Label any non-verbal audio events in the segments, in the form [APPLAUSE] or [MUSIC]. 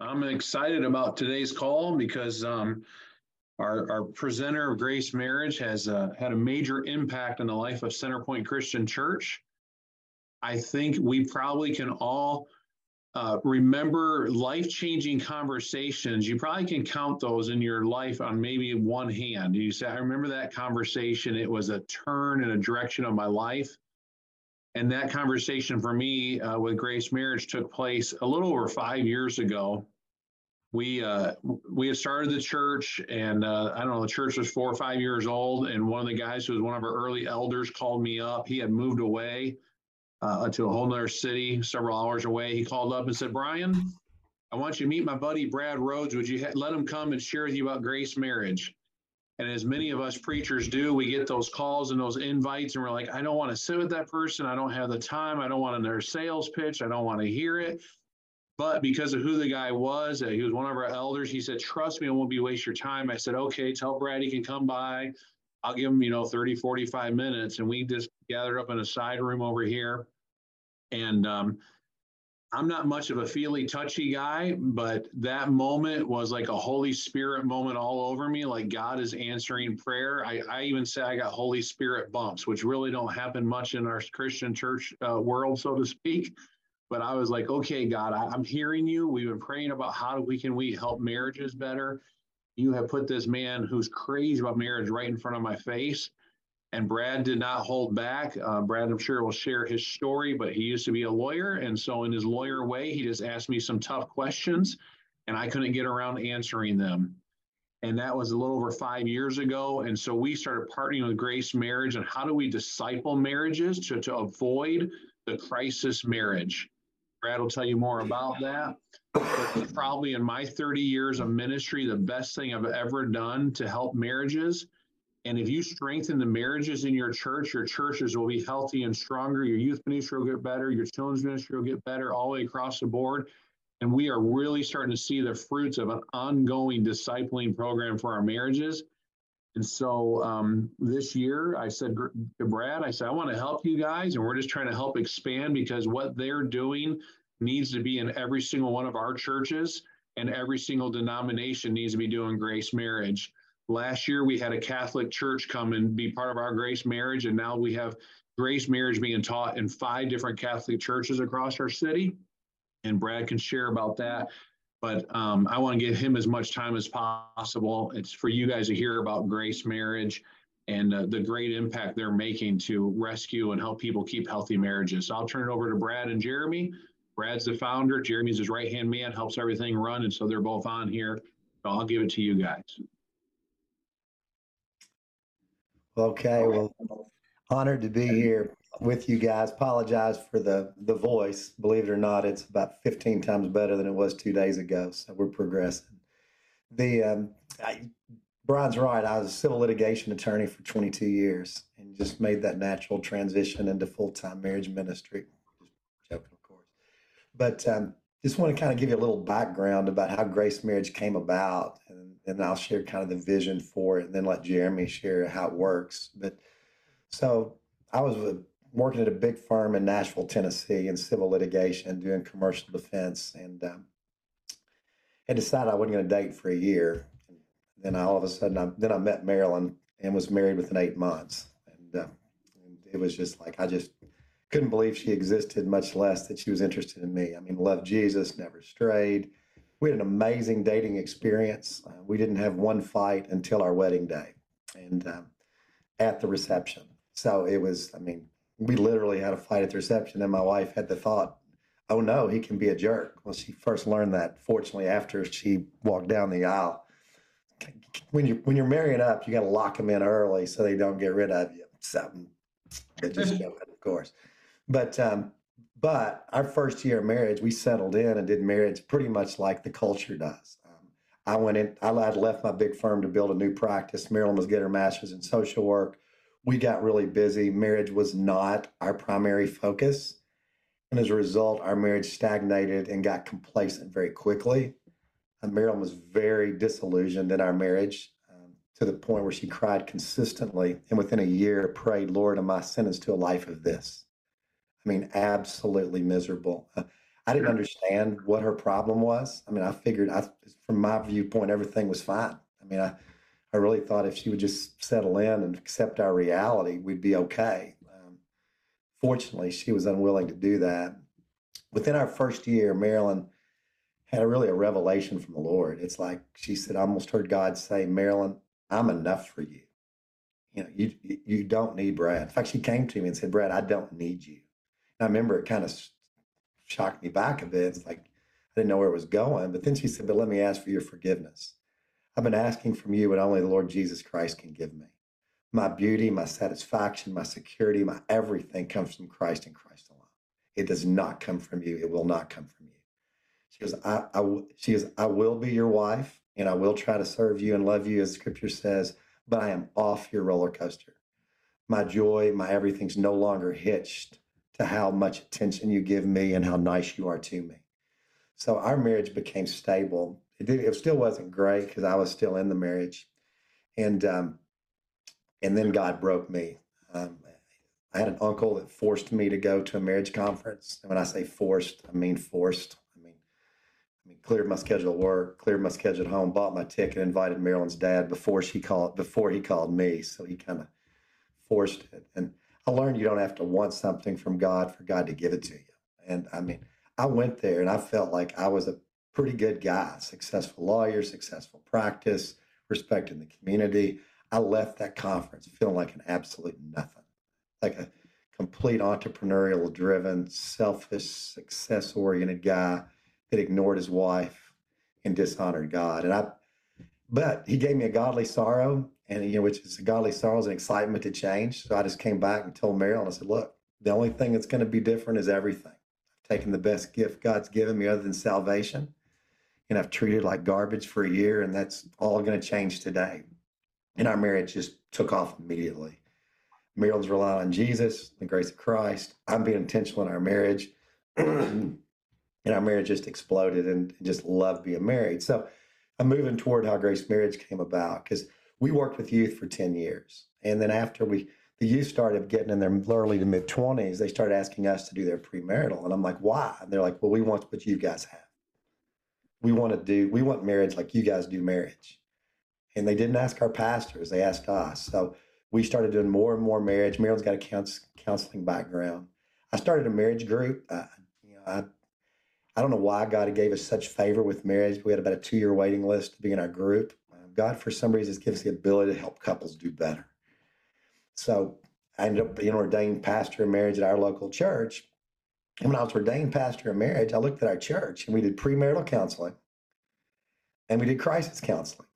I'm excited about today's call because um, our, our presenter of Grace Marriage has uh, had a major impact on the life of Centerpoint Christian Church. I think we probably can all uh, remember life changing conversations. You probably can count those in your life on maybe one hand. You say, I remember that conversation. It was a turn in a direction of my life. And that conversation for me uh, with Grace Marriage took place a little over five years ago. We uh, we had started the church, and uh, I don't know, the church was four or five years old. And one of the guys who was one of our early elders called me up. He had moved away uh, to a whole nother city, several hours away. He called up and said, Brian, I want you to meet my buddy Brad Rhodes. Would you ha- let him come and share with you about Grace Marriage? And as many of us preachers do, we get those calls and those invites, and we're like, I don't want to sit with that person. I don't have the time. I don't want another sales pitch. I don't want to hear it. But because of who the guy was, uh, he was one of our elders. He said, Trust me, I won't be waste your time. I said, Okay, tell Brad he can come by. I'll give him, you know, 30, 45 minutes. And we just gathered up in a side room over here. And um, I'm not much of a feely, touchy guy, but that moment was like a Holy Spirit moment all over me. Like God is answering prayer. I, I even say I got Holy Spirit bumps, which really don't happen much in our Christian church uh, world, so to speak. But I was like, okay, God, I, I'm hearing you. We've been praying about how we can we help marriages better. You have put this man who's crazy about marriage right in front of my face and Brad did not hold back. Uh, Brad, I'm sure, will share his story, but he used to be a lawyer. And so, in his lawyer way, he just asked me some tough questions, and I couldn't get around answering them. And that was a little over five years ago. And so, we started partnering with Grace Marriage and how do we disciple marriages to, to avoid the crisis marriage. Brad will tell you more about that. But probably in my 30 years of ministry, the best thing I've ever done to help marriages and if you strengthen the marriages in your church, your churches will be healthy and stronger. Your youth ministry will get better. Your children's ministry will get better all the way across the board. And we are really starting to see the fruits of an ongoing discipling program for our marriages. And so um, this year, I said to Brad, I said, I want to help you guys. And we're just trying to help expand because what they're doing needs to be in every single one of our churches, and every single denomination needs to be doing grace marriage. Last year, we had a Catholic church come and be part of our grace marriage, and now we have grace marriage being taught in five different Catholic churches across our city. And Brad can share about that. But um, I want to give him as much time as possible. It's for you guys to hear about grace marriage and uh, the great impact they're making to rescue and help people keep healthy marriages. So I'll turn it over to Brad and Jeremy. Brad's the founder, Jeremy's his right hand man, helps everything run. And so they're both on here. So I'll give it to you guys. Okay, well, honored to be here with you guys. Apologize for the the voice. Believe it or not, it's about 15 times better than it was two days ago. So we're progressing. The um, I, Brian's right. I was a civil litigation attorney for 22 years and just made that natural transition into full time marriage ministry. Just joking, of course. But um, just want to kind of give you a little background about how Grace Marriage came about and then I'll share kind of the vision for it, and then let Jeremy share how it works. But so I was uh, working at a big firm in Nashville, Tennessee, in civil litigation, doing commercial defense, and um, had decided I wasn't going to date for a year. And then all of a sudden, I, then I met Marilyn and was married within eight months, and, uh, and it was just like I just couldn't believe she existed, much less that she was interested in me. I mean, loved Jesus, never strayed we had an amazing dating experience. Uh, we didn't have one fight until our wedding day and um, at the reception. So it was, I mean, we literally had a fight at the reception, and my wife had the thought, oh no, he can be a jerk. Well, she first learned that, fortunately, after she walked down the aisle. When you when you're marrying up, you got to lock them in early so they don't get rid of you. So, just joking, of course. But um, but our first year of marriage, we settled in and did marriage pretty much like the culture does. Um, I went in, I left my big firm to build a new practice. Marilyn was getting her master's in social work. We got really busy. Marriage was not our primary focus. And as a result, our marriage stagnated and got complacent very quickly. And Marilyn was very disillusioned in our marriage um, to the point where she cried consistently. And within a year, prayed, Lord, am I sentenced to a life of this? I mean, absolutely miserable. Uh, [LAUGHS] I didn't understand what her problem was. I mean, I figured, I, from my viewpoint, everything was fine. I mean, I, I really thought if she would just settle in and accept our reality, we'd be okay. Um, fortunately, she was unwilling to do that. Within our first year, Marilyn had a, really a revelation from the Lord. It's like she said, I almost heard God say, Marilyn, I'm enough for you. You know, you you don't need Brad. In fact, she came to me and said, Brad, I don't need you. And I remember it kind of shocked me back a bit. It's like I didn't know where it was going. But then she said, But let me ask for your forgiveness. I've been asking from you what only the Lord Jesus Christ can give me. My beauty, my satisfaction, my security, my everything comes from Christ and Christ alone. It does not come from you. It will not come from you. She goes, I, I, she goes, I will be your wife and I will try to serve you and love you as scripture says, but I am off your roller coaster. My joy, my everything's no longer hitched to how much attention you give me and how nice you are to me. So our marriage became stable. It, did, it still wasn't great because I was still in the marriage, and um, and then God broke me. Um, I had an uncle that forced me to go to a marriage conference, and when I say forced, I mean forced. I mean, I mean cleared my schedule at work, cleared my schedule at home, bought my ticket, invited Marilyn's dad before she called before he called me. So he kind of forced it, and I learned you don't have to want something from God for God to give it to you. And I mean, I went there and I felt like I was a pretty good guy, successful lawyer, successful practice, respected in the community. I left that conference feeling like an absolute nothing, like a complete entrepreneurial driven, selfish, success oriented guy that ignored his wife and dishonored God. And I, but he gave me a godly sorrow and you know, which is a godly sorrows and excitement to change. So I just came back and told Marilyn, I said, look, the only thing that's going to be different is everything. I've taken the best gift God's given me other than salvation, and I've treated like garbage for a year, and that's all going to change today. And our marriage just took off immediately. Marilyn's relying on Jesus, the grace of Christ. I'm being intentional in our marriage. [CLEARS THROAT] and our marriage just exploded and just love being married. So I'm moving toward how Grace Marriage came about because we worked with youth for 10 years. And then after we, the youth started getting in their early to mid 20s, they started asking us to do their premarital. And I'm like, why? And they're like, well, we want what you guys have. We want to do, we want marriage like you guys do marriage. And they didn't ask our pastors, they asked us. So we started doing more and more marriage. Marilyn's got a counseling background. I started a marriage group. Uh, you know, I, I don't know why God gave us such favor with marriage. We had about a two year waiting list to be in our group. God, for some reason, gives us the ability to help couples do better. So I ended up being ordained pastor of marriage at our local church. And when I was ordained pastor of marriage, I looked at our church and we did premarital counseling and we did crisis counseling.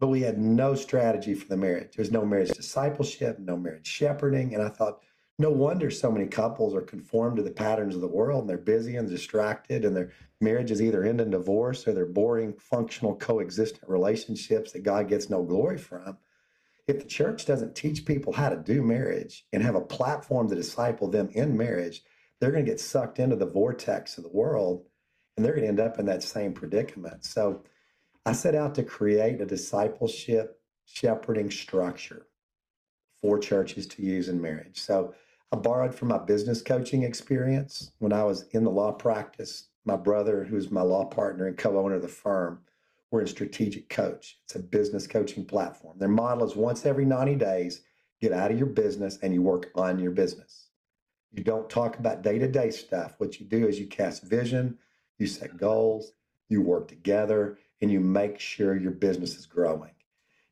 But we had no strategy for the marriage. There's no marriage discipleship, no marriage shepherding. And I thought, no wonder so many couples are conformed to the patterns of the world and they're busy and distracted and their marriages either end in divorce or they're boring, functional, coexistent relationships that God gets no glory from. If the church doesn't teach people how to do marriage and have a platform to disciple them in marriage, they're going to get sucked into the vortex of the world and they're going to end up in that same predicament. So I set out to create a discipleship shepherding structure for churches to use in marriage. So I borrowed from my business coaching experience when I was in the law practice. My brother, who's my law partner and co owner of the firm, we're in Strategic Coach. It's a business coaching platform. Their model is once every 90 days, get out of your business and you work on your business. You don't talk about day to day stuff. What you do is you cast vision, you set goals, you work together, and you make sure your business is growing.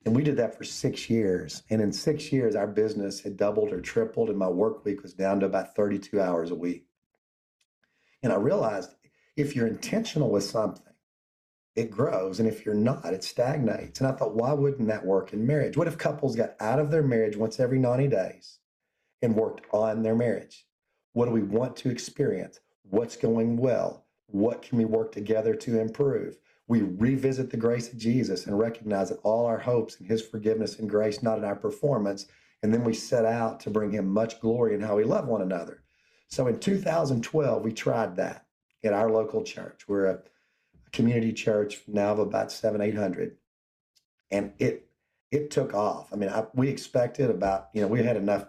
And we did that for six years. And in six years, our business had doubled or tripled, and my work week was down to about 32 hours a week. And I realized if you're intentional with something, it grows. And if you're not, it stagnates. And I thought, why wouldn't that work in marriage? What if couples got out of their marriage once every 90 days and worked on their marriage? What do we want to experience? What's going well? What can we work together to improve? We revisit the grace of Jesus and recognize that all our hopes in his forgiveness and grace, not in our performance. And then we set out to bring him much glory in how we love one another. So in 2012, we tried that at our local church. We're a, community church now of about seven, 800. And it, it took off. I mean, I, we expected about, you know, we had enough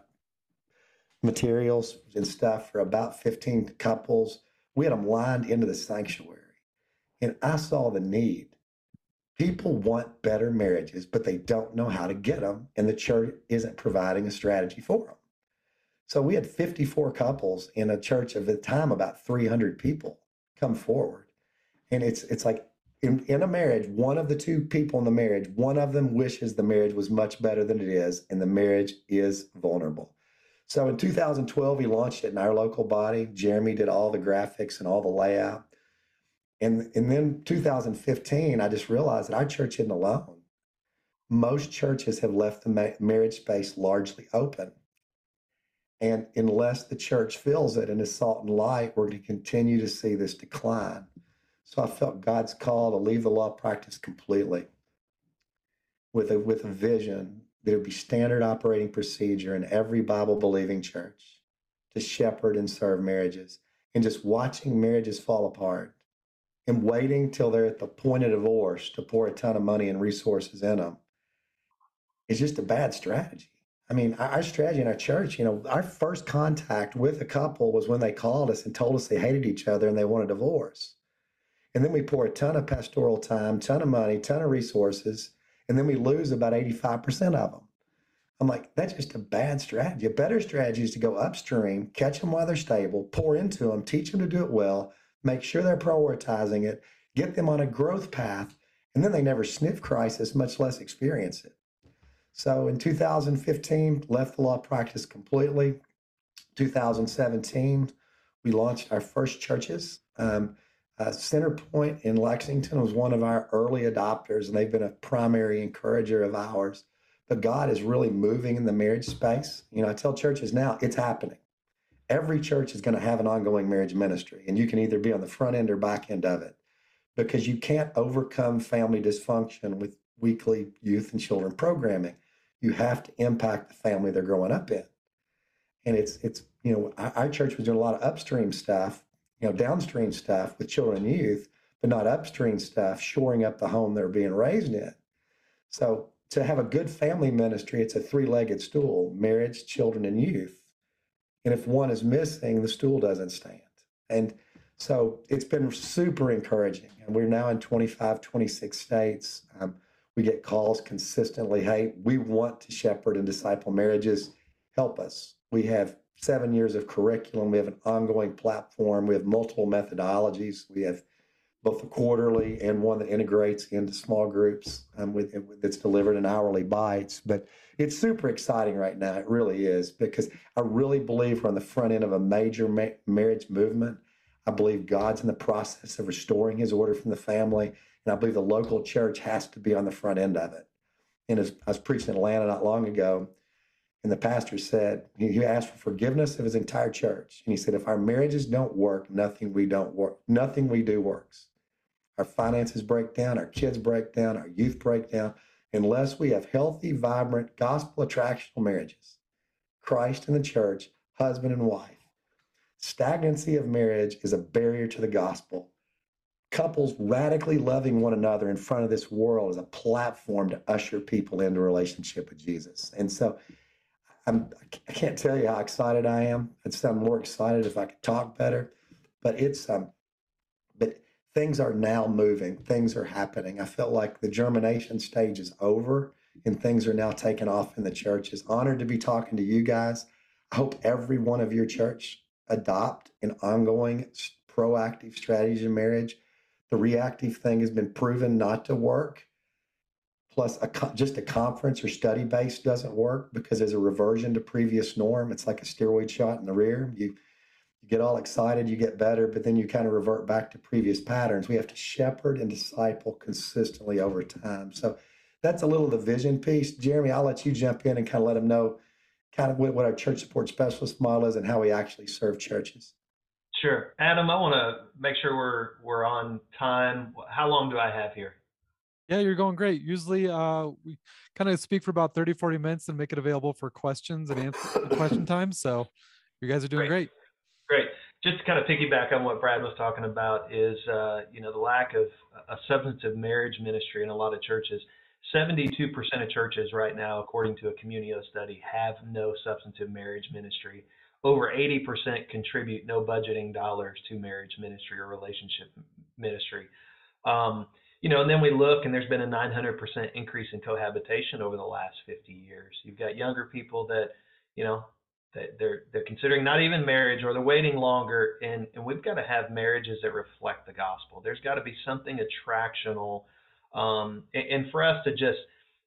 materials and stuff for about 15 couples We had them lined into the sanctuary. And I saw the need. People want better marriages, but they don't know how to get them, and the church isn't providing a strategy for them. So we had 54 couples in a church of the time about 300 people come forward. And it's it's like in, in a marriage, one of the two people in the marriage, one of them wishes the marriage was much better than it is, and the marriage is vulnerable. So in 2012, we launched it in our local body. Jeremy did all the graphics and all the layout. And, and then 2015, I just realized that our church isn't alone. Most churches have left the marriage space largely open. And unless the church fills it and is salt and light, we're going to continue to see this decline. So I felt God's call to leave the law practice completely with a, with a vision that would be standard operating procedure in every Bible believing church to shepherd and serve marriages and just watching marriages fall apart and waiting till they're at the point of divorce to pour a ton of money and resources in them is just a bad strategy. I mean, our strategy in our church, you know, our first contact with a couple was when they called us and told us they hated each other and they wanted a divorce. And then we pour a ton of pastoral time, ton of money, ton of resources, and then we lose about 85% of them. I'm like, that's just a bad strategy. A better strategy is to go upstream, catch them while they're stable, pour into them, teach them to do it well, make sure they're prioritizing it, get them on a growth path, and then they never sniff crisis, much less experience it. So in 2015, left the law practice completely. 2017, we launched our first churches. Um, uh, Centerpoint in Lexington was one of our early adopters, and they've been a primary encourager of ours. But God is really moving in the marriage space. You know, I tell churches now it's happening. Every church is going to have an ongoing marriage ministry, and you can either be on the front end or back end of it because you can't overcome family dysfunction with weekly youth and children programming. You have to impact the family they're growing up in. And it's, it's you know, our, our church was doing a lot of upstream stuff you know, downstream stuff with children and youth, but not upstream stuff, shoring up the home they're being raised in. So to have a good family ministry, it's a three-legged stool: marriage, children, and youth. And if one is missing, the stool doesn't stand. And so it's been super encouraging. And we're now in 25, 26 states. Um, we get calls consistently. Hey, we want to shepherd and disciple marriages. Help us. We have seven years of curriculum. We have an ongoing platform. We have multiple methodologies. We have both a quarterly and one that integrates into small groups um, with, that's delivered in hourly bites. But it's super exciting right now. It really is because I really believe we're on the front end of a major ma- marriage movement. I believe God's in the process of restoring His order from the family, and I believe the local church has to be on the front end of it. And as I was preaching in Atlanta not long ago, and the pastor said, he asked for forgiveness of his entire church. And he said, if our marriages don't work, nothing we don't work, nothing we do works. Our finances break down, our kids break down, our youth break down, unless we have healthy, vibrant, gospel attractional marriages. Christ and the church, husband and wife. Stagnancy of marriage is a barrier to the gospel. Couples radically loving one another in front of this world is a platform to usher people into a relationship with Jesus. And so I'm, I can't tell you how excited I am. I'd sound more excited if I could talk better, but it's, um, things are now moving. Things are happening. I felt like the germination stage is over and things are now taking off in the church. It's honored to be talking to you guys. I hope every one of your church adopt an ongoing proactive strategy in marriage. The reactive thing has been proven not to work plus a, just a conference or study base doesn't work because there's a reversion to previous norm. It's like a steroid shot in the rear. You, you get all excited, you get better, but then you kind of revert back to previous patterns. We have to shepherd and disciple consistently over time. So that's a little of the vision piece. Jeremy, I'll let you jump in and kind of let them know kind of what, what our church support specialist model is and how we actually serve churches. Sure. Adam, I want to make sure we're we're on time. How long do I have here? Yeah, you're going great. Usually uh, we kind of speak for about 30, 40 minutes and make it available for questions and answer question time. So you guys are doing great. great. Just to kind of piggyback on what Brad was talking about is, uh, you know, the lack of a substantive marriage ministry in a lot of churches. 72% of churches right now, according to a Communio study, have no substantive marriage ministry. over 80% contribute no budgeting dollars to marriage ministry or relationship ministry. Um, you know, and then we look, and there's been a 900% increase in cohabitation over the last 50 years. You've got younger people that, you know, they're they're considering not even marriage or they're waiting longer, and and we've got to have marriages that reflect the gospel. There's got to be something attractional, um, and, and for us to just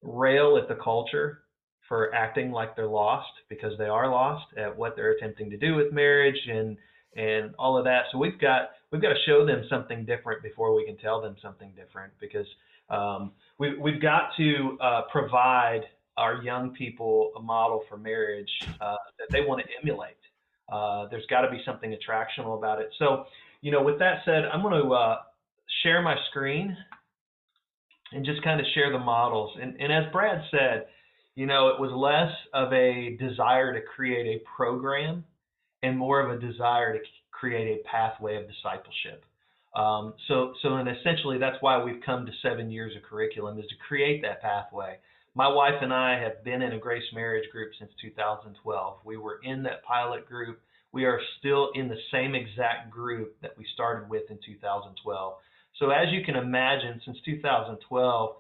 rail at the culture for acting like they're lost because they are lost at what they're attempting to do with marriage and and all of that. So we've got we've got to show them something different before we can tell them something different because um, we, we've got to uh, provide our young people a model for marriage uh, that they want to emulate. Uh, there's got to be something attractional about it. So, you know, with that said, I'm going to uh, share my screen and just kind of share the models. And, and as Brad said, you know, it was less of a desire to create a program and more of a desire to create a pathway of discipleship. Um, so, so, and essentially, that's why we've come to seven years of curriculum is to create that pathway. My wife and I have been in a Grace Marriage group since 2012. We were in that pilot group. We are still in the same exact group that we started with in 2012. So, as you can imagine, since 2012,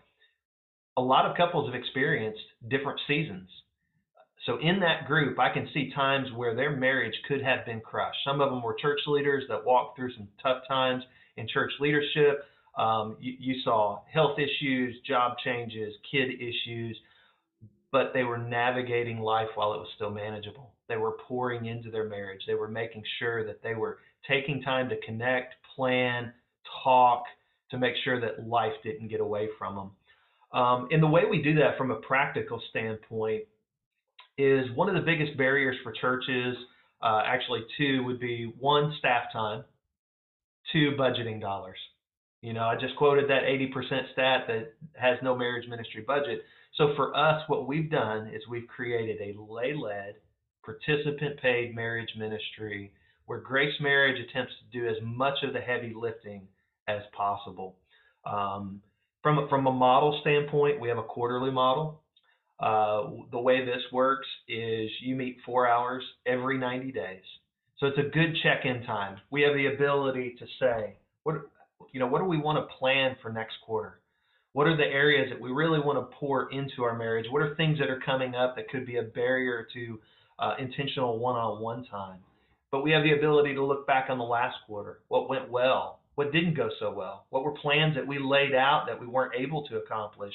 a lot of couples have experienced different seasons. So in that group, I can see times where their marriage could have been crushed. Some of them were church leaders that walked through some tough times in church leadership. Um, you, you saw health issues, job changes, kid issues, but they were navigating life while it was still manageable. They were pouring into their marriage. They were making sure that they were taking time to connect, plan, talk, to make sure that life didn't get away from them. Um, and the way we do that from a practical standpoint is one of the biggest barriers for churches. Uh, actually, two would be one, staff time, two, budgeting dollars. You know, I just quoted that 80% stat that has no marriage ministry budget. So for us, what we've done is we've created a lay led, participant paid marriage ministry where Grace Marriage attempts to do as much of the heavy lifting as possible. Um, from, from a model standpoint, we have a quarterly model. Uh, the way this works is you meet four hours every 90 days. So it's a good check-in time. We have the ability to say, what, you know, what do we want to plan for next quarter? What are the areas that we really want to pour into our marriage? What are things that are coming up that could be a barrier to uh, intentional one-on-one time? But we have the ability to look back on the last quarter. What went well? what didn't go so well, what were plans that we laid out that we weren't able to accomplish.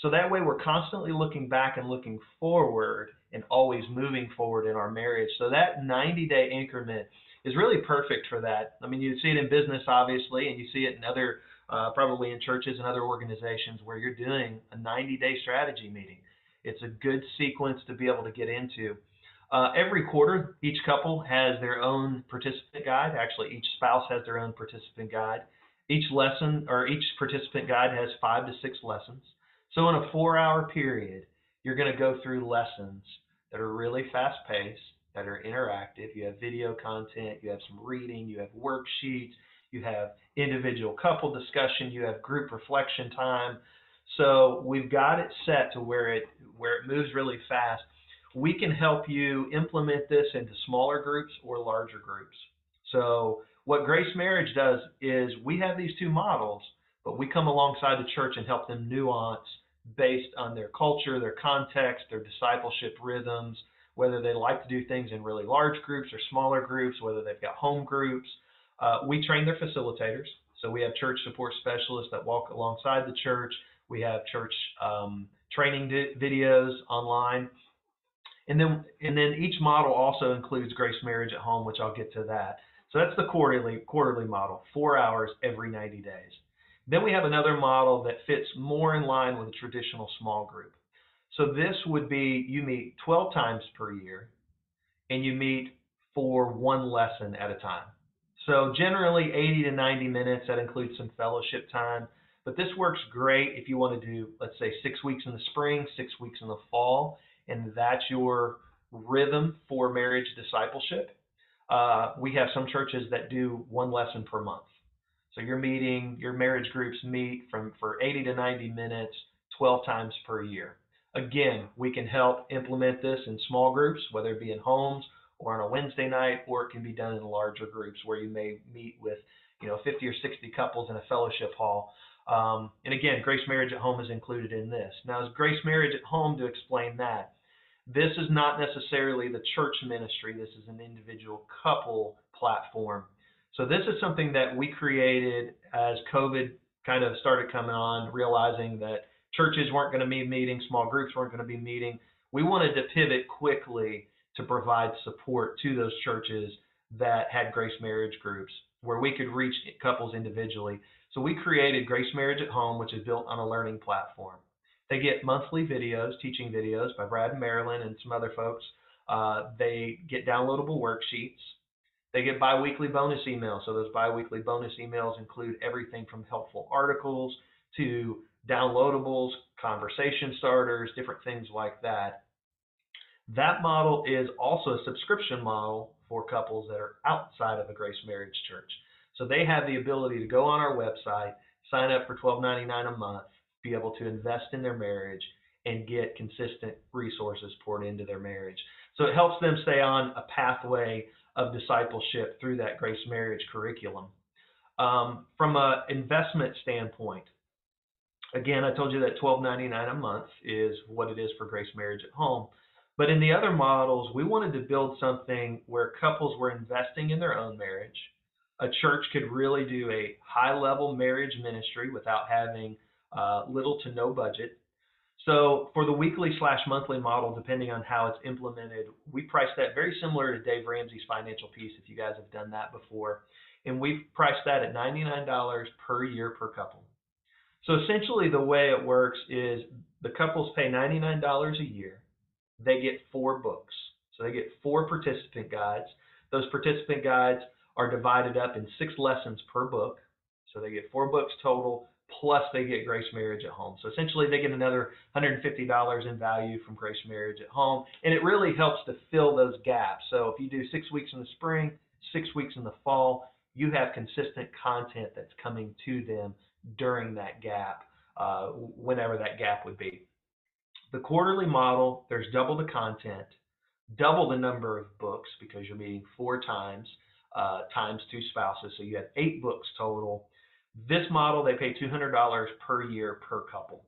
So that way we're constantly looking back and looking forward and always moving forward in our marriage. So that 90 day increment is really perfect for that. I mean, you see it in business, obviously, and you see it in other, uh, probably in churches and other organizations where you're doing a 90 day strategy meeting. It's a good sequence to be able to get into. Uh, every quarter, each couple has their own participant guide. Actually, each spouse has their own participant guide. Each lesson or each participant guide has five to six lessons. So, in a four hour period, you're going to go through lessons that are really fast paced, that are interactive. You have video content, you have some reading, you have worksheets, you have individual couple discussion, you have group reflection time. So, we've got it set to where it where it moves really fast we can help you implement this into smaller groups or larger groups. So what Grace Marriage does is we have these two models, but we come alongside the church and help them nuance based on their culture, their context, their discipleship rhythms, whether they like to do things in really large groups or smaller groups, whether they've got home groups. Uh, we train their facilitators. So we have church support specialists that walk alongside the church. We have church um, training videos online and then and then each model also includes Grace Marriage at Home, which I'll get to that. So that's the quarterly quarterly model, four hours every 90 days. Then we have another model that fits more in line with a traditional small group. So this would be you meet 12 times per year, and you meet for one lesson at a time. So generally 80 to 90 minutes. That includes some fellowship time. But this works great if you want to do, let's say, six weeks in the spring, six weeks in the fall, and that's your rhythm for marriage discipleship. Uh, we have some churches that do one lesson per month. So your meeting, your marriage groups meet from for 80 to 90 minutes, 12 times per year. Again, we can help implement this in small groups, whether it be in homes or on a Wednesday night, or it can be done in larger groups where you may meet with, you know, 50 or 60 couples in a fellowship hall. Um, and again, Grace Marriage at Home is included in this. Now, is Grace Marriage at Home to explain that? This is not necessarily the church ministry. This is an individual couple platform. So this is something that we created as COVID kind of started coming on, realizing that churches weren't going to be meeting, small groups weren't going to be meeting. We wanted to pivot quickly to provide support to those churches that had grace marriage groups where we could reach couples individually. So we created Grace Marriage at Home, which is built on a learning platform. They get monthly videos, teaching videos by Brad and Marilyn and some other folks. Uh, they get downloadable worksheets. They get biweekly bonus emails. So those biweekly bonus emails include everything from helpful articles to downloadables, conversation starters, different things like that. That model is also a subscription model for couples that are outside of a Grace Marriage Church. So they have the ability to go on our website, sign up for $12.99 a month, be able to invest in their marriage, and get consistent resources poured into their marriage. So it helps them stay on a pathway of discipleship through that Grace Marriage curriculum. Um, from an investment standpoint, again, I told you that $12.99 a month is what it is for Grace Marriage at Home. But in the other models, we wanted to build something where couples were investing in their own marriage. A church could really do a high level marriage ministry without having uh, little to no budget. So for the weekly slash monthly model, depending on how it's implemented, we priced that very similar to Dave Ramsey's financial piece, if you guys have done that before. And we've priced that at $99 per year per couple. So essentially the way it works is the couples pay $99 a year they get four books. So they get four participant guides. Those participant guides are divided up in six lessons per book. So they get four books total, plus they get Grace Marriage at Home. So essentially, they get another $150 in value from Grace Marriage at Home. And it really helps to fill those gaps. So if you do six weeks in the spring, six weeks in the fall, you have consistent content that's coming to them during that gap, uh, whenever that gap would be. The quarterly model, there's double the content, double the number of books because you're meeting four times, uh, times two spouses. So you have eight books total. This model, they pay $200 per year per couple.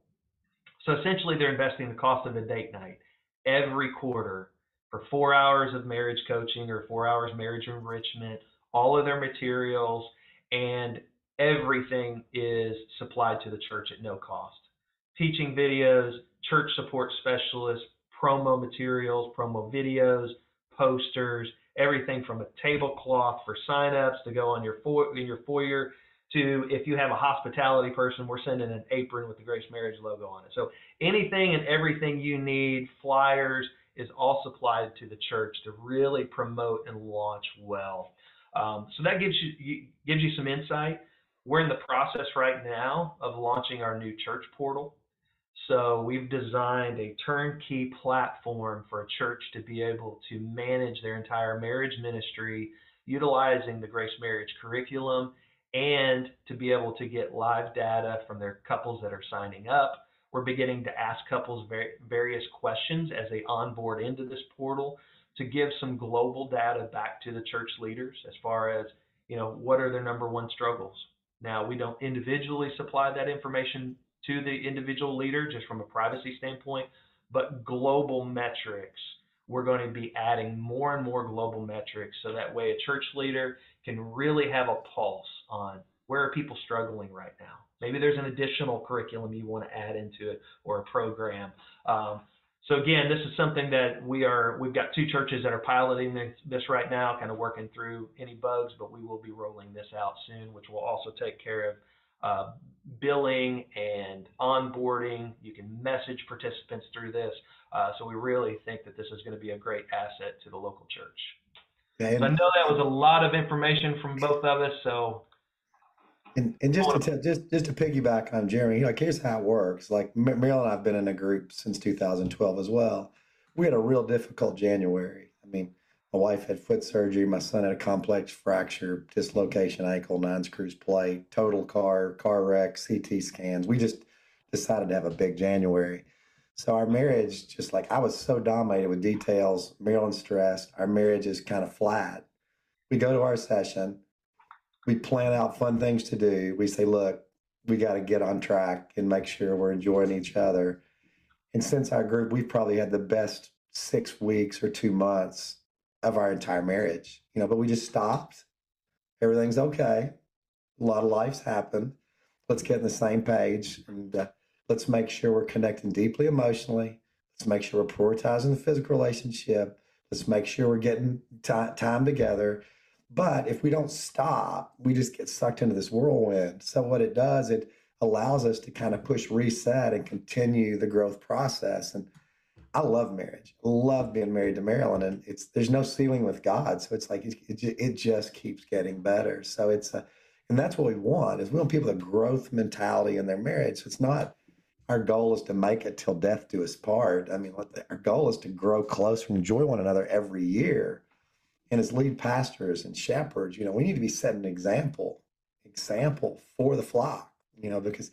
So essentially, they're investing the cost of a date night every quarter for four hours of marriage coaching or four hours marriage enrichment, all of their materials, and everything is supplied to the church at no cost. Teaching videos, church support specialists, promo materials, promo videos, posters, everything from a tablecloth for signups to go on your fo- in your foyer to if you have a hospitality person, we're sending an apron with the Grace Marriage logo on it. So anything and everything you need, flyers, is all supplied to the church to really promote and launch well. Um, so that gives you gives you some insight. We're in the process right now of launching our new church portal. So we've designed a turnkey platform for a church to be able to manage their entire marriage ministry utilizing the Grace Marriage curriculum and to be able to get live data from their couples that are signing up. We're beginning to ask couples various questions as they onboard into this portal to give some global data back to the church leaders as far as, you know, what are their number one struggles. Now, we don't individually supply that information to the individual leader just from a privacy standpoint, but global metrics. We're going to be adding more and more global metrics so that way a church leader can really have a pulse on where are people struggling right now. Maybe there's an additional curriculum you want to add into it or a program. Um, so again, this is something that we are. We've got two churches that are piloting this, this right now, kind of working through any bugs, but we will be rolling this out soon, which will also take care of uh, billing and onboarding. You can message participants through this. Uh, so we really think that this is going to be a great asset to the local church. Okay. So I know that was a lot of information from both of us. So, and, and just to tell, just just to piggyback on Jeremy, like here's how it works. Like Marilyn and I've been in a group since 2012 as well. We had a real difficult January. I mean, my wife had foot surgery. My son had a complex fracture, dislocation ankle, nine screws plate, total car, car wreck, CT scans. We just decided to have a big January. So our marriage, just like I was so dominated with details, Marilyn stressed, our marriage is kind of flat. We go to our session, we plan out fun things to do. We say, look, we got to get on track and make sure we're enjoying each other. And since our group, we've probably had the best six weeks or two months of our entire marriage, you know, but we just stopped. Everything's okay. A lot of life's happened. Let's get in the same page and uh, let's make sure we're connecting deeply emotionally. Let's make sure we're prioritizing the physical relationship. Let's make sure we're getting t- time together. But if we don't stop, we just get sucked into this whirlwind. So what it does, it allows us to kind of push reset and continue the growth process. And I love marriage. Love being married to Marilyn, and it's there's no ceiling with God. So it's like it, it, just keeps getting better. So it's a, and that's what we want is we want people a growth mentality in their marriage. So it's not our goal is to make it till death do us part. I mean, our goal is to grow closer and enjoy one another every year. And as lead pastors and shepherds, you know, we need to be setting an example, example for the flock, you know, because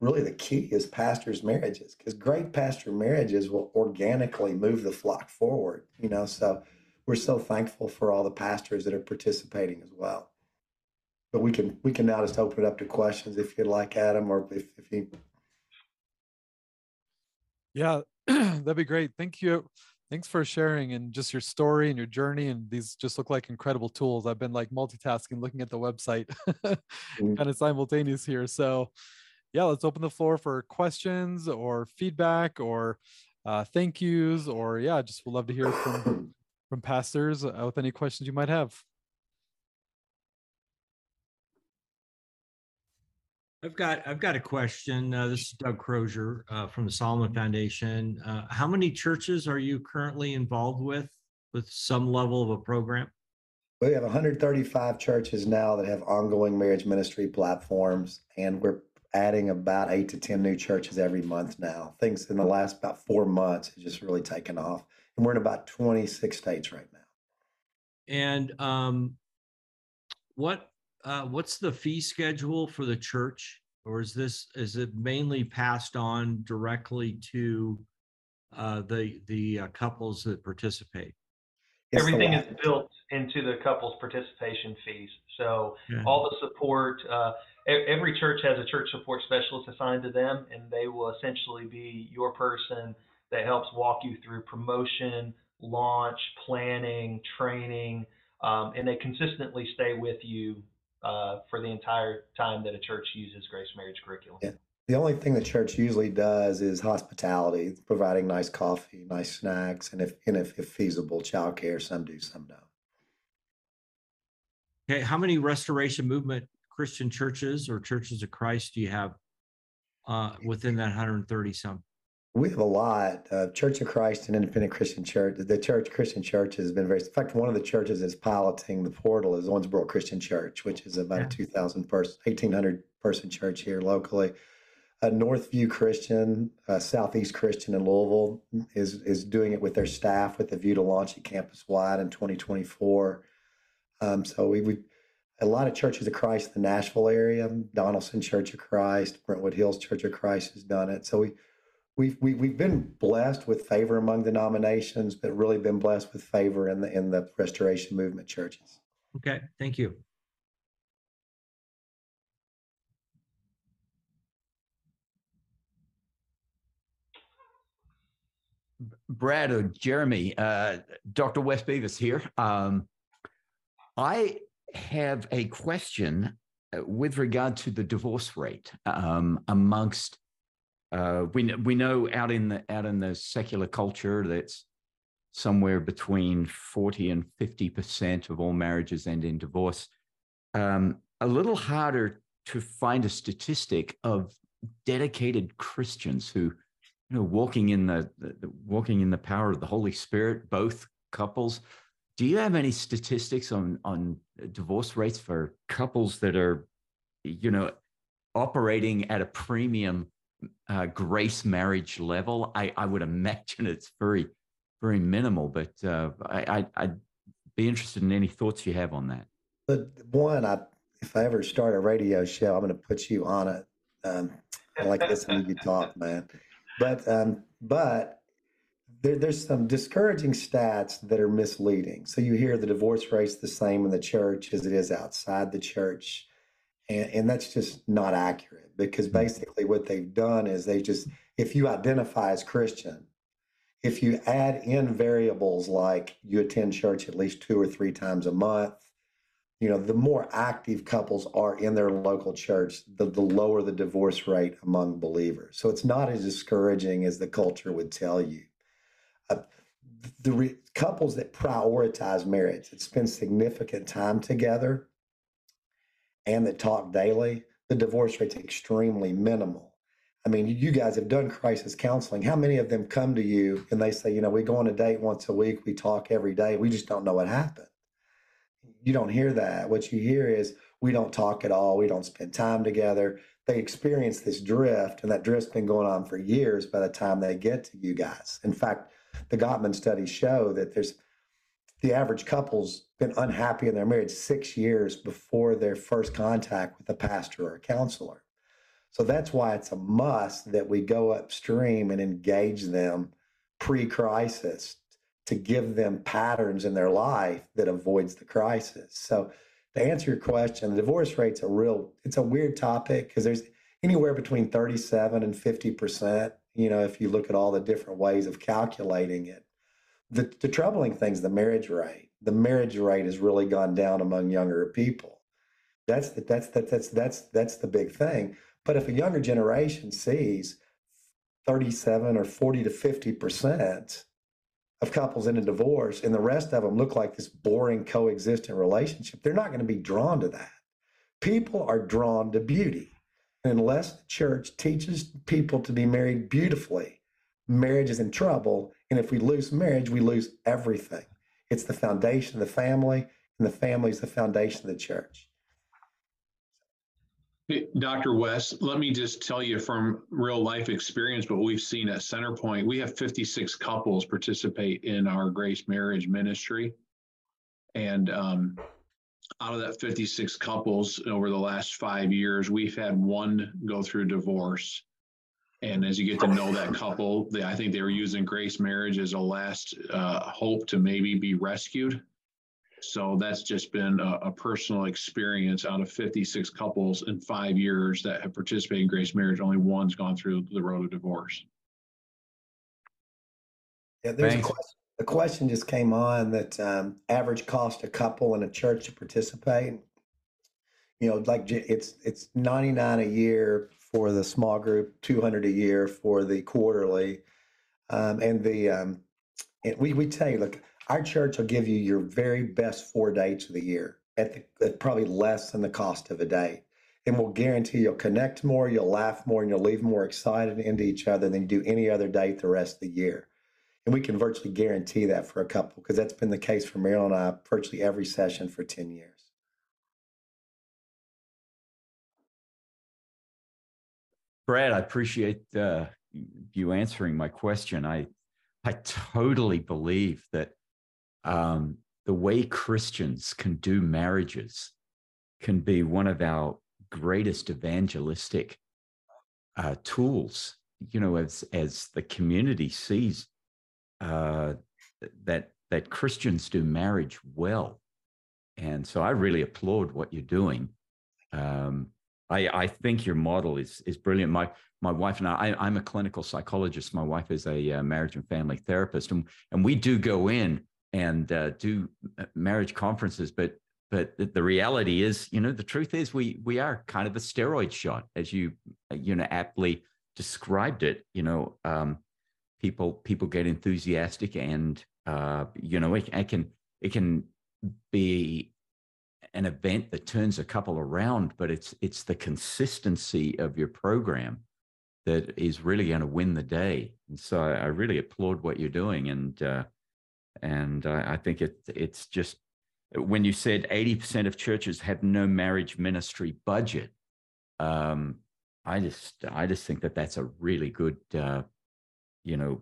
really the key is pastors' marriages, because great pastor marriages will organically move the flock forward, you know. So we're so thankful for all the pastors that are participating as well. But we can we can now just open it up to questions if you'd like, Adam, or if, if you yeah, [CLEARS THROAT] that'd be great. Thank you. Thanks for sharing and just your story and your journey. And these just look like incredible tools. I've been like multitasking, looking at the website mm-hmm. [LAUGHS] kind of simultaneous here. So, yeah, let's open the floor for questions or feedback or uh, thank yous or yeah, just would love to hear from [COUGHS] from pastors uh, with any questions you might have. I've got I've got a question. Uh, this is Doug Crozier uh, from the Solomon Foundation. Uh, how many churches are you currently involved with, with some level of a program? We have 135 churches now that have ongoing marriage ministry platforms, and we're adding about eight to 10 new churches every month now. Things in the last about four months has just really taken off, and we're in about 26 states right now. And um, what uh, what's the fee schedule for the church, or is this is it mainly passed on directly to uh, the the uh, couples that participate? Everything is built into the couples participation fees. So yeah. all the support, uh, every church has a church support specialist assigned to them, and they will essentially be your person that helps walk you through promotion, launch, planning, training, um, and they consistently stay with you uh, for the entire time that a church uses Grace Marriage curriculum. Yeah. The only thing the church usually does is hospitality, providing nice coffee, nice snacks, and if and if, if feasible, childcare. Some do, some don't. Okay, how many Restoration Movement Christian churches or churches of Christ do you have uh, within that 130 some? We have a lot. of church of Christ and Independent Christian Church. The Church Christian Church has been very. In fact, one of the churches that's piloting the portal is Owensboro Christian Church, which is about yeah. a 2,000 person, 1,800 person church here locally. Uh, Northview Christian, uh, Southeast Christian in Louisville is is doing it with their staff with a view to launch it campus wide in 2024. Um, so we we a lot of churches of Christ in the Nashville area, Donelson Church of Christ, Brentwood Hills Church of Christ has done it. So we we've we, we've been blessed with favor among denominations, but really been blessed with favor in the in the Restoration Movement churches. Okay, thank you. Brad or Jeremy, uh, Dr. West Beavis here. Um, I have a question uh, with regard to the divorce rate um, amongst uh, we we know out in the out in the secular culture that's somewhere between forty and fifty percent of all marriages end in divorce. Um, a little harder to find a statistic of dedicated Christians who, you know, walking in the, the, the walking in the power of the Holy Spirit, both couples. Do you have any statistics on on divorce rates for couples that are, you know, operating at a premium uh, grace marriage level, I, I would imagine [LAUGHS] it's very, very minimal. But uh, I, I, would be interested in any thoughts you have on that. But one, I, if I ever start a radio show, I'm going to put you on it. Um, I like listening to you talk, [LAUGHS] man. but um, but there, there's some discouraging stats that are misleading. So you hear the divorce rate's the same in the church as it is outside the church. And, and that's just not accurate because hmm. basically what they've done is they just, if you identify as Christian, if you add in variables like you attend church at least two or three times a month, you know, the more active couples are in their local church, the, the lower the divorce rate among believers. So it's not as discouraging as the culture would tell you the re- couples that prioritize marriage, that spend significant time together, and that talk daily, the divorce rate's extremely minimal. I mean, you guys have done crisis counseling. How many of them come to you and they say, you know, we go on a date once a week, we talk every day, we just don't know what happened? You don't hear that. What you hear is, we don't talk at all, we don't spend time together. They experience this drift, and that drift's been going on for years by the time they get to you guys. In fact, the Gottman studies show that there's the average couple's been unhappy in their marriage six years before their first contact with a pastor or a counselor. So that's why it's a must that we go upstream and engage them pre-crisis to give them patterns in their life that avoids the crisis. So to answer your question, the divorce rate's a real it's a weird topic because there's anywhere between 37 and 50 percent you know, if you look at all the different ways of calculating it. The, the troubling thing is the marriage rate. The marriage rate has really gone down among younger people. That's the, that's that that's that's that's the big thing. But if a younger generation sees 37 or 40 to 50 percent of couples in a divorce and the rest of them look like this boring coexistent relationship, they're not going to be drawn to that. People are drawn to beauty unless the church teaches people to be married beautifully, marriage is in trouble. And if we lose marriage, we lose everything. It's the foundation of the family, and the family is the foundation of the church. Dr. West, let me just tell you from real life experience what we've seen at Centerpoint. We have 56 couples participate in our Grace Marriage Ministry. And um, out of that 56 couples over the last five years, we've had one go through divorce. And as you get to know that couple, they, I think they were using grace marriage as a last uh, hope to maybe be rescued. So that's just been a, a, personal experience out of 56 couples in five years that have participated in grace marriage. Only one's gone through the road of divorce. Yeah, there's a question, the question just came on that um, average cost a couple in a church to participate. You know, like it's it's ninety nine a year for the small group, two hundred a year for the quarterly, um, and the um, and we we tell you, look, our church will give you your very best four dates of the year at, the, at probably less than the cost of a date and we'll guarantee you'll connect more, you'll laugh more, and you'll leave more excited into each other than you do any other date the rest of the year. And we can virtually guarantee that for a couple because that's been the case for Meryl and I virtually every session for 10 years. Brad, I appreciate uh, you answering my question. I I totally believe that um, the way Christians can do marriages can be one of our greatest evangelistic uh, tools. You know, as as the community sees uh, that that Christians do marriage well, and so I really applaud what you're doing. Um, I, I think your model is is brilliant. My my wife and I, I am a clinical psychologist. My wife is a uh, marriage and family therapist, and and we do go in and uh, do uh, marriage conferences, but but the reality is, you know, the truth is we we are kind of a steroid shot, as you uh, you know aptly described it. You know, um, people people get enthusiastic and uh, you know it, it can it can be an event that turns a couple around but it's it's the consistency of your program that is really going to win the day and so I, I, really applaud what you're doing and uh, and I, I think it it's just when you said 80% of churches have no marriage ministry budget um, i just i just think that that's a really good uh, you know,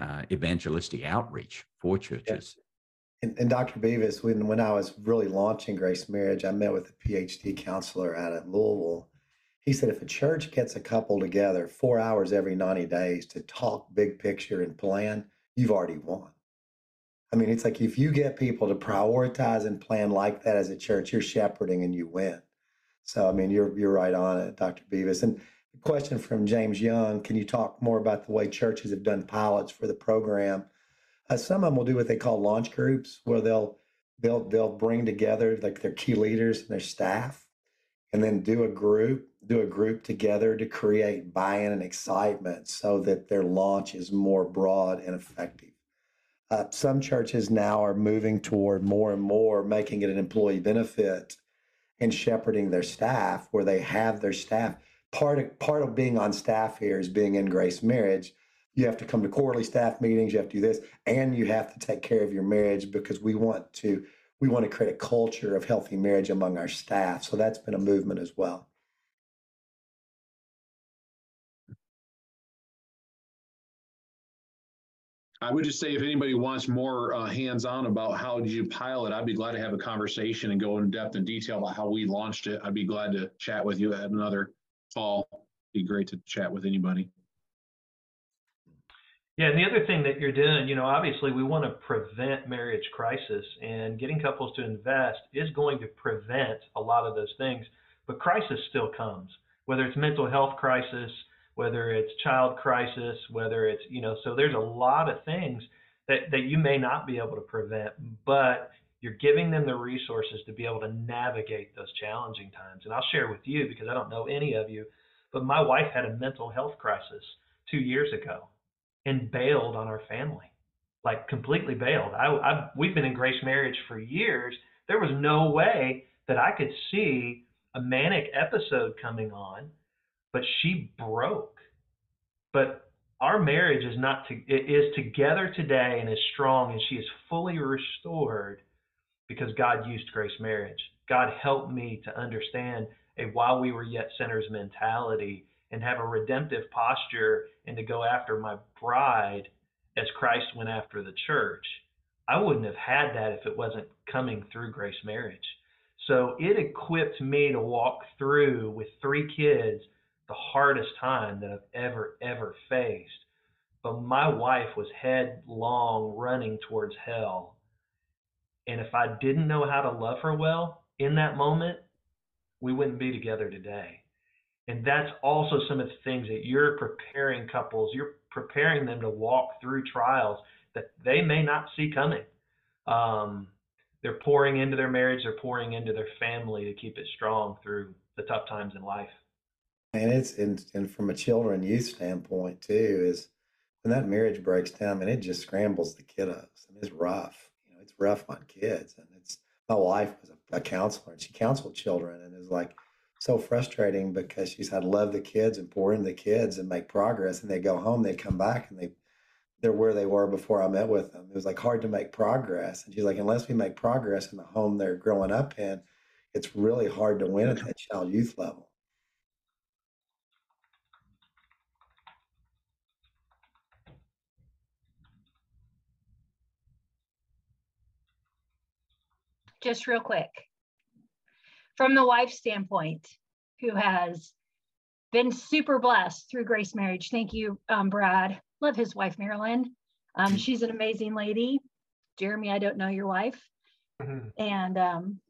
uh, evangelistic outreach for churches. Yeah. And, and, Dr. Beavis, when, when I was really launching Grace Marriage, I met with a PhD counselor out at Louisville. He said, if a church gets a couple together four hours every 90 days to talk big picture and plan, you've already won. I mean, it's like if you get people to prioritize and plan like that as a church, you're shepherding and you win. So, I mean, you're you're right on it, Dr. Beavis. And the question from James Young: Can you talk more about the way churches have done pilots for the program? Uh, some of them will do what they call launch groups, where they'll they'll they'll bring together like their key leaders and their staff, and then do a group do a group together to create buy-in and excitement, so that their launch is more broad and effective. Uh, some churches now are moving toward more and more making it an employee benefit and shepherding their staff, where they have their staff. Part of part of being on staff here is being in Grace Marriage. You have to come to quarterly staff meetings. You have to do this, and you have to take care of your marriage because we want to we want to create a culture of healthy marriage among our staff. So that's been a movement as well. I would just say if anybody wants more uh, hands-on about how did you pilot, I'd be glad to have a conversation and go in depth and detail about how we launched it. I'd be glad to chat with you at another call. Be great to chat with anybody. Yeah, and the other thing that you're doing, you know, obviously we want to prevent marriage crisis, and getting couples to invest is going to prevent a lot of those things. But crisis still comes, whether it's mental health crisis, whether it's child crisis, whether it's, you know, so there's a lot of things that, that you may not be able to prevent, but you're giving them the resources to be able to navigate those challenging times. And I'll share with you because I don't know any of you, but my wife had a mental health crisis two years ago and bailed on our family, like completely bailed. I, I we've been in grace marriage for years. There was no way that I could see a manic episode coming on but she broke. But our marriage is not to, it is together today and is strong, and she is fully restored because God used grace marriage. God helped me to understand a while we were yet sinners mentality and have a redemptive posture and to go after my bride as Christ went after the church. I wouldn't have had that if it wasn't coming through grace marriage. So it equipped me to walk through with three kids the hardest time that I've ever, ever faced. But my wife was headlong running towards hell. And if I didn't know how to love her well in that moment, we wouldn't be together today. And that's also some of the things that you're preparing couples, you're preparing them to walk through trials that they may not see coming. Um, they're pouring into their marriage, they're pouring into their family to keep it strong through the tough times in life. And it's and, and from a children youth standpoint too is when that marriage breaks down, and it just scrambles the kiddos and it's rough. You know, it's rough on kids. And it's my wife was a, a counselor and she counseled children and is like so frustrating because she's had to love the kids and pour into the kids and make progress. And they go home, they come back and they they're where they were before I met with them. It was like hard to make progress. And she's like, unless we make progress in the home they're growing up in, it's really hard to win at that child youth level. just real quick. From the wife's standpoint, who has been super blessed through Grace Marriage. Thank you, um, Brad. Love his wife, Marilyn. Um, she's an amazing lady. Jeremy, I don't know your wife. Mm-hmm. And um,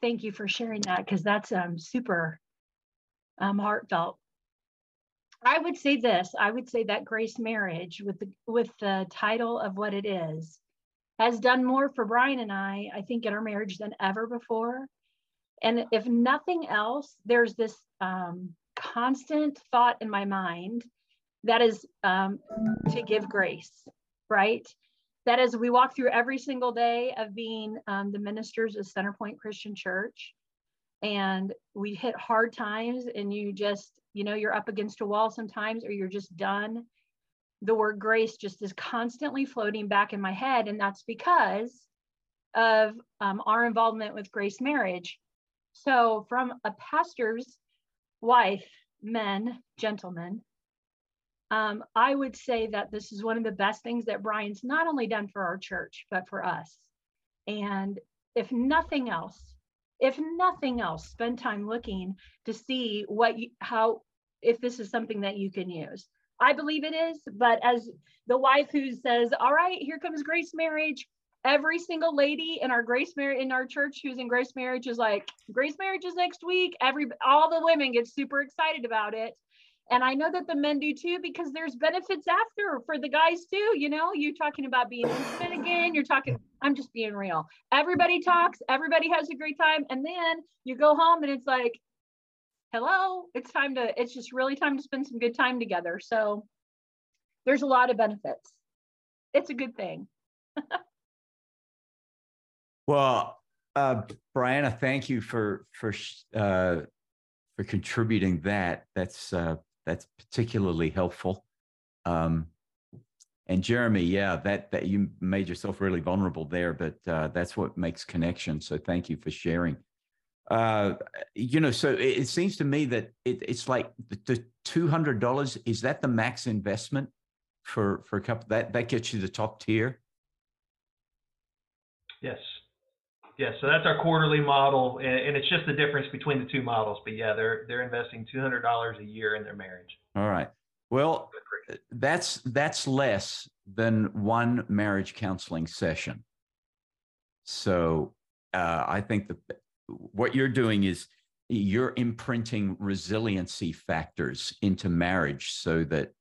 thank you for sharing that because that's um, super um, heartfelt. I would say this. I would say that Grace Marriage, with the with the title of what it is, has done more for Brian and I, I think, in our marriage than ever before. And if nothing else, there's this um, constant thought in my mind that is um, to give grace, right? That as we walk through every single day of being um, the ministers of Centerpoint Christian Church, and we hit hard times, and you just, you know, you're up against a wall sometimes, or you're just done the word grace just is constantly floating back in my head. And that's because of um, our involvement with Grace Marriage. So, from a pastor's wife, men, gentlemen, um, I would say that this is one of the best things that Brian's not only done for our church, but for us. And if nothing else, if nothing else, spend time looking to see what you, how, if this is something that you can use. I believe it is, but as the wife who says, all right, here comes grace marriage, every single lady in our grace marriage in our church who's in grace marriage is like, grace marriage is next week. Every, all the women get super excited about it. And I know that the men do too, because there's benefits after for the guys too. You know, you're talking about being intimate again. You're talking, I'm just being real. Everybody talks, everybody has a great time. And then you go home and it's like, hello, it's time to, it's just really time to spend some good time together. So there's a lot of benefits. It's a good thing. [LAUGHS] well, uh, Brianna, thank you for for uh, for contributing that. That's uh, that's particularly helpful. Um, and Jeremy, yeah, that that you made yourself really vulnerable there, but uh, that's what makes connection. So thank you for sharing. Uh, you know, so it, it seems to me that it, it's like the, the two hundred dollars is that the max investment for for a couple that that gets you the top tier. Yes. Yeah, so that's our quarterly model, and, and it's just the difference between the two models. But yeah, they're they're investing two hundred dollars a year in their marriage. All right. Well, that's that's less than one marriage counseling session. So uh, I think that what you're doing is you're imprinting resiliency factors into marriage so that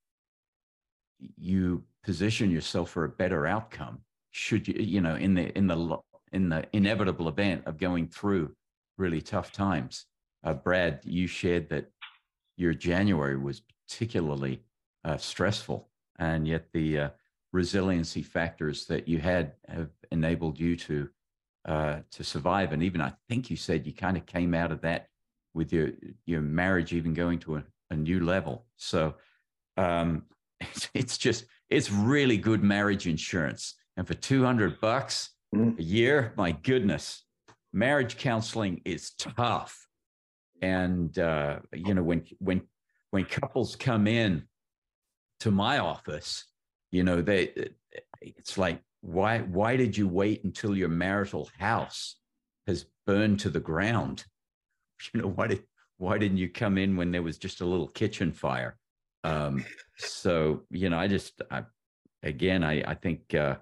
you position yourself for a better outcome should you you know in the in the in the inevitable event of going through really tough times. Uh, Brad, you shared that your January was particularly uh, stressful, and yet the uh, resiliency factors that you had have enabled you to uh, to survive. And even I think you said you kind of came out of that with your your marriage even going to a, a new level. So um, [LAUGHS] it's, it's just it's really good marriage insurance. And for two hundred bucks, mm. a year. My goodness, marriage counseling is tough. And uh, you know, when when when couples come in to my office, you know, they it's like, why why did you wait until your marital house has burned to the ground? [LAUGHS] You know, why did why didn't you come in when there was just a little kitchen fire? Um, so you know, I just I, again, I I think uh,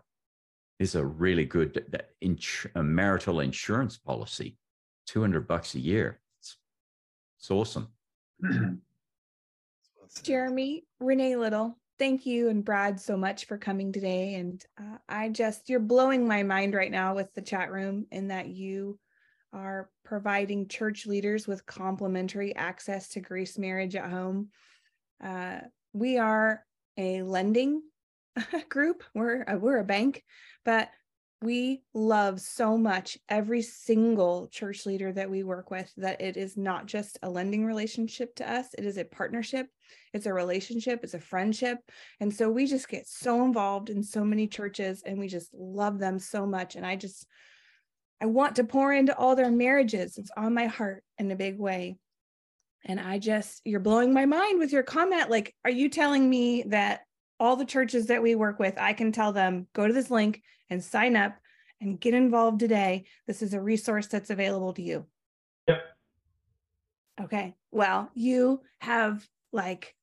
is a really good ins- marital insurance policy. 200 bucks a year. It's, it's awesome. [CLEARS THROAT] Jeremy, Renee Little, thank you and Brad so much for coming today. And uh, I just, you're blowing my mind right now with the chat room in that you are providing church leaders with complimentary access to grace marriage at home. Uh, we are a lending [LAUGHS] group. We're a, we're a bank, but we love so much every single church leader that we work with that it is not just a lending relationship to us. It is a partnership. It's a relationship. It's a friendship. And so we just get so involved in so many churches and we just love them so much. And i just i want to pour into all their marriages. It's on my heart in a big way. And i just you're blowing my mind with your comment. Like are you telling me that all the churches that we work with, I can tell them go to this link and sign up and get involved today. This is a resource that's available to you. Yep. Okay. Well, you have like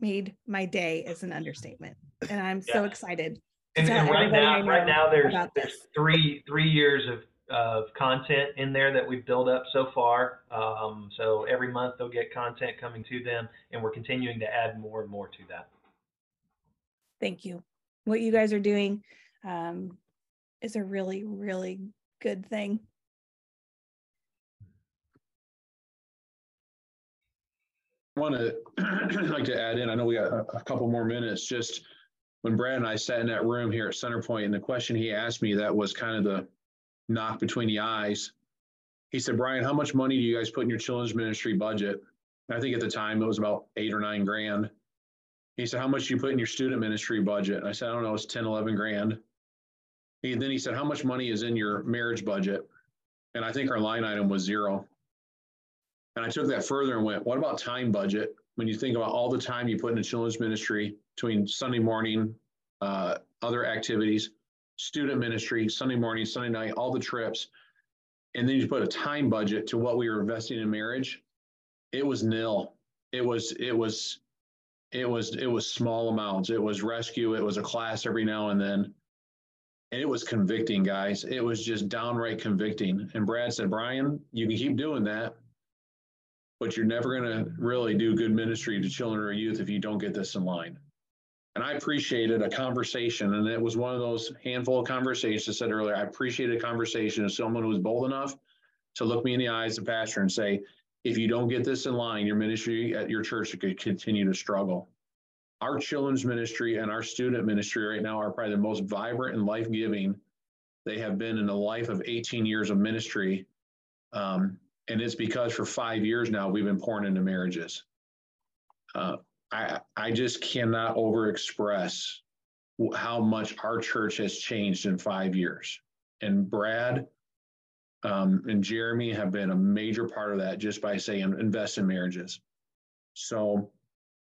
made my day as an understatement, and I'm yeah. so excited. And, and right now, right now, there's there's three three years of of content in there that we've built up so far. Um, so every month they'll get content coming to them, and we're continuing to add more and more to that thank you. What you guys are doing um, is a really, really good thing. I want to like to add in. I know we got a, couple more minutes. Just when Brad and I sat in that room here at Centerpoint, and the question he asked me that was kind of the knock between the eyes. He said, "Brian, how much money do you guys put in your children's ministry budget?" And I think at the time it was about eight or nine grand. He said, How much do you put in your student ministry budget? I said, I don't know, it's 10, 11 grand. And then he said, How much money is in your marriage budget? And I think our line item was zero. And I took that further and went, What about time budget? When you think about all the time you put into children's ministry between Sunday morning, uh, other activities, student ministry, Sunday morning, Sunday night, all the trips. and then you put a time budget to what we were investing in marriage, it was nil. It was, it was, it was, it was small amounts. It was rescue. It was a class every now and then. And it was convicting, guys. It was just downright convicting. And Brad said, Brian, you can keep doing that, but you're never going to really do good ministry to children or youth if you don't get this in line. And I appreciated a conversation, and it was one of those handful of conversations I said earlier. I appreciated a conversation of someone who was bold enough to look me in the eyes, the pastor, and say, if you don't get this in line, your ministry at your church could continue to struggle. Our children's ministry and our student ministry right now are probably the most vibrant and life giving they have been in the life of 18 years of ministry. Um, and it's because for five years now we've been pouring into marriages. Uh, I I just cannot overexpress how much our church has changed in five years. And Brad um, and Jeremy have been a major part of that just by saying invest in marriages. So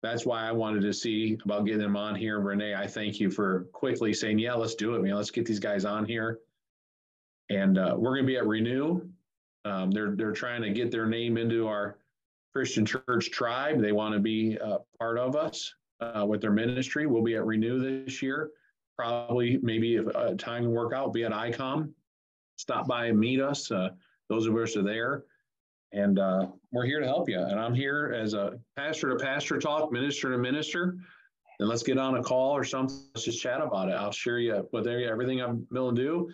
that's why I wanted to see about getting them on here. Renee, I thank you for quickly saying, yeah, let's do it, man. Let's get these guys on here. And uh, we're going to be at Renew. Um, they're they're trying to get their name into our Christian Church tribe. They want to be uh, part of us uh, with their ministry. We'll be at Renew this year. Probably, maybe if uh, time can work out, be at ICOM. Stop by and meet us. Uh, those of us are there. And uh, we're here to help you. And I'm here as a pastor to pastor talk, minister to minister. And let's get on a call or something. Let's just chat about it. I'll share you with everything I'm willing to do.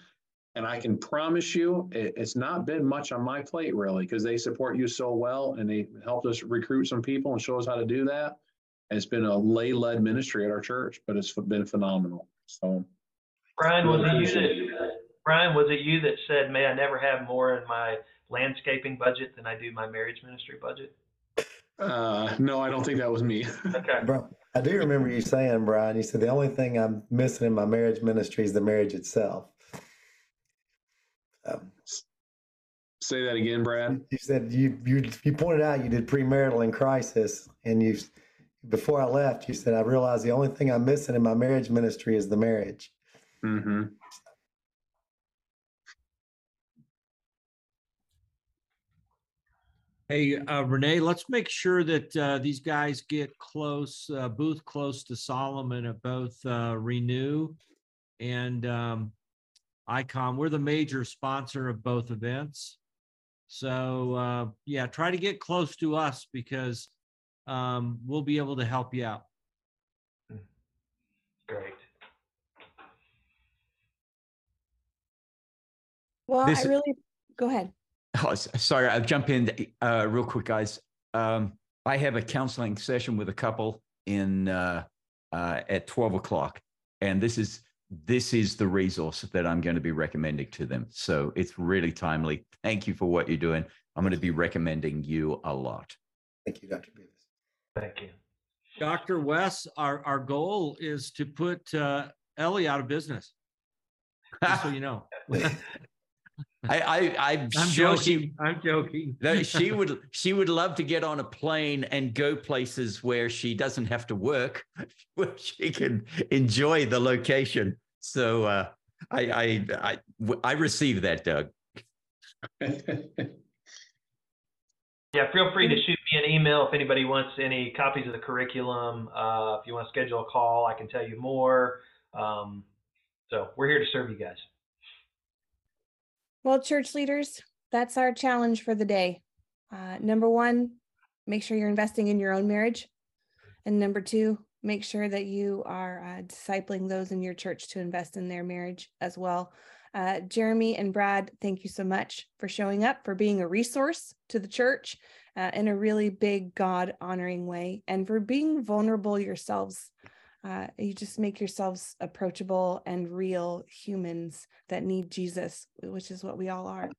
And I can promise you, it, it's not been much on my plate really, because they support you so well and they helped us recruit some people and show us how to do that. And it's been a lay led ministry at our church, but it's been phenomenal. So, Brian, was it you that Brian, was it you that said, "May I never have more in my landscaping budget than I do my marriage ministry budget"? Uh, no, I don't think that was me. [LAUGHS] Okay. Bro, I do remember you saying, Brian, you said the only thing I'm missing in my marriage ministry is the marriage itself. Um, Say that again, Brad. you said you you you pointed out you did premarital in crisis, and you before I left, you said I realized the only thing I'm missing in my marriage ministry is the marriage. Mm-hmm. Hey, uh, Renee, let's make sure that uh, these guys get close, uh, booth close to Solomon at both uh, Renew and um, ICOM. We're the major sponsor of both events. So, uh, yeah, try to get close to us because um, we'll be able to help you out. Great. Well, This- I really go ahead. Oh, sorry, I'll jump in uh, real quick, guys. Um, I have a counseling session with a couple in uh, uh, at twelve o'clock, and this is this is the resource that I'm going to be recommending to them. So it's really timely. Thank you for what you're doing. I'm going to be recommending you a lot. Thank you, Dr. Beavis. Thank you. Dr. Wes, our, our goal is to put uh, Ellie out of business. Just so you know. [LAUGHS] I, I I'm, [LAUGHS] I'm sure joking. she I'm joking. No, [LAUGHS] she would she would love to get on a plane and go places where she doesn't have to work, [LAUGHS] where she can enjoy the location. So uh, I, I I I receive that, Doug. Yeah, feel free to shoot me an email if anybody wants any copies of the curriculum. Uh, if you want to schedule a call, I can tell you more. Um, so we're here to serve you guys. Well, church leaders, that's our challenge for the day. Uh, number one, make sure you're investing in your own marriage. And number two, make sure that you are uh, discipling those in your church to invest in their marriage as well. Uh, Jeremy and Brad, thank you so much for showing up, for being a resource to the church uh, in a really big God honoring way, and for being vulnerable yourselves. Uh, you just make yourselves approachable and real humans that need Jesus, which is what we all are.